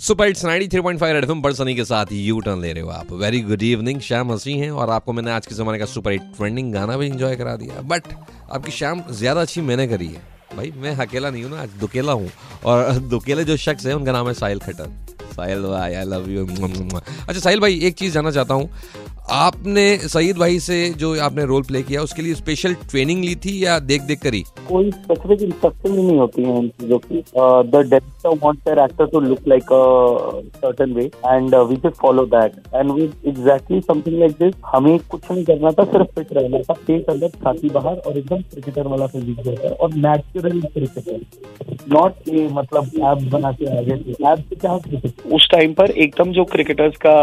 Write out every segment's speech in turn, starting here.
Super it's 93.5 red FM बड़सनी के साथ यू टर्न ले रहे हो आप। वेरी गुड इवनिंग श्याम हँसी हैं और आपको मैंने आज के ज़माने का सुपर हिट ट्रेंडिंग गाना भी करा दिया। बट आपकी शाम ज़्यादा अच्छी मैंने करी है। भाई, मैं अकेला नहीं हूँ ना, आज दुकेला हूँ। और दुकेले जो शख्स है, उनका नाम है साहिल खट्टर। साहिल भाई आई लव यू अच्छा साहिल भाई, एक चीज़ जानना चाहता हूँ। आपने सईद भाई से जो आपने रोल प्ले किया उसके लिए स्पेशल ट्रेनिंग ली थी या देख देख करी? कोई स्पेसिफिक इंस्ट्रक्शन नहीं होती है इन चीज़ों की the director wants their actor to look like a certain way and we just follow that and we exactly something like this हमें कुछ नहीं करना था सिर्फ़ फिट रहना था पेट अंदर छाती बाहर और एकदम क्रिकेटर वाला फिजिक रहता और नेचुरल क्रिकेटर नॉट ये मतलब एब्स बना के आगे एब्स से क्या क्रिकेट उस टाइम पर एकदम जो क्रिकेटर्स का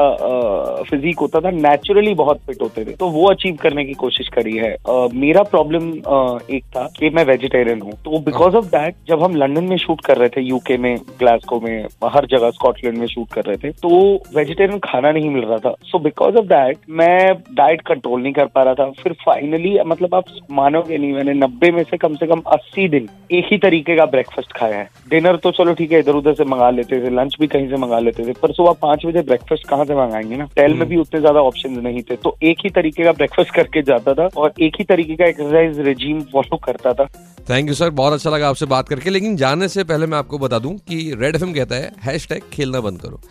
फिजिक होता था नेचुरली बहुत फिट होते थे। तो वो अचीव करने की कोशिश करी है। uh, मेरा प्रॉब्लम uh, एक था कि मैं वेजिटेरियन हूँ। तो बिकॉज़ ऑफ़ दैट जब हम लंदन में शूट कर रहे थे यूके में ग्लासको में हर जगह स्कॉटलैंड में शूट कर रहे थे तो वेजिटेरियन खाना नहीं मिल रहा था। सो बिकॉज़ ऑफ़ दैट मैं डाइट कंट्रोल नहीं कर पा रहा था। फिर फाइनली मतलब आप मानोगे नहीं मैंने नब्बे में से कम से कम अस्सी दिन एक ही तरीके का ब्रेकफास्ट खाया है। डिनर तो चलो ठीक है इधर उधर से मंगा लेते थे लंच भी कहीं से मंगा लेते थे पर सुबह पाँच बजे ब्रेकफास्ट कहाँ से मंगाएँगे ना? टेल में भी उतने ज़्यादा ऑप्शन नहीं थे। तो एक ही तरीके का ब्रेकफास्ट करके जाता था और एक ही तरीके का एक्सरसाइज रिजीम फॉलो करता था। थैंक यू सर बहुत अच्छा लगा आपसे बात करके। लेकिन जाने से पहले मैं आपको बता दूँ कि रेड एफ़ कहता है हैश खेलना बंद करो।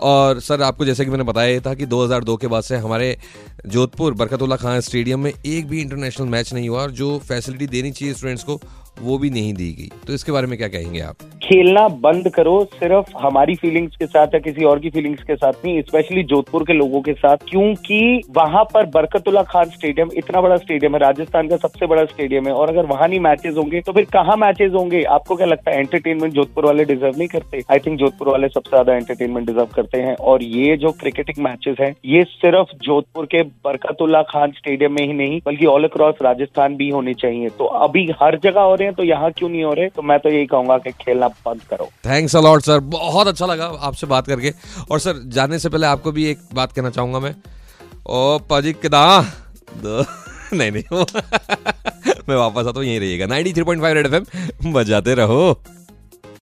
और सर, आपको जैसे कि मैंने बताया था कि 2002 के बाद से हमारे जोधपुर बरकतुल्ला खान स्टेडियम में एक भी इंटरनेशनल मैच नहीं हुआ और जो फैसिलिटी देनी चाहिए स्टूडेंट्स को, वो भी नहीं दी गई। तो इसके बारे में क्या कहेंगे आप? खेलना बंद करो, सिर्फ़ हमारी फीलिंग्स के साथ या किसी और की फीलिंग्स के साथ नहीं स्पेशली जोधपुर के लोगों के साथ, क्योंकि वहाँ पर बरकतुल्ला खान स्टेडियम इतना बड़ा स्टेडियम है, राजस्थान का सबसे बड़ा स्टेडियम है, और अगर वहाँ नहीं मैचेस होंगे तो फिर कहाँ मैचेस होंगे? आपको क्या लगता है एंटरटेनमेंट जोधपुर वाले डिजर्व नहीं करते? आई थिंक जोधपुर वाले सबसे ज़्यादा एंटरटेनमेंट डिजर्व करते हैं, और ये जो क्रिकेटिंग मैचेस है, ये सिर्फ़ जोधपुर के बरकतुल्ला खान स्टेडियम में ही नहीं, बल्कि ऑल अक्रॉस राजस्थान भी होने चाहिए। तो अभी हर जगह हो रहे हैं तो यहाँ क्यों नहीं हो रहे? तो मैं तो यही कहूँगा कि खेलना बंद करो। थैंक्स अलॉट सर बहुत अच्छा लगा आपसे बात करके। और सर जाने से पहले आपको भी एक बात कहना चाहूँगा मैं। ओ, पाजी, किदा? नहीं नहीं। मैं वापस आता हूँ, यहीं रहिएगा। 93.5 रेड एफएम बजाते रहो।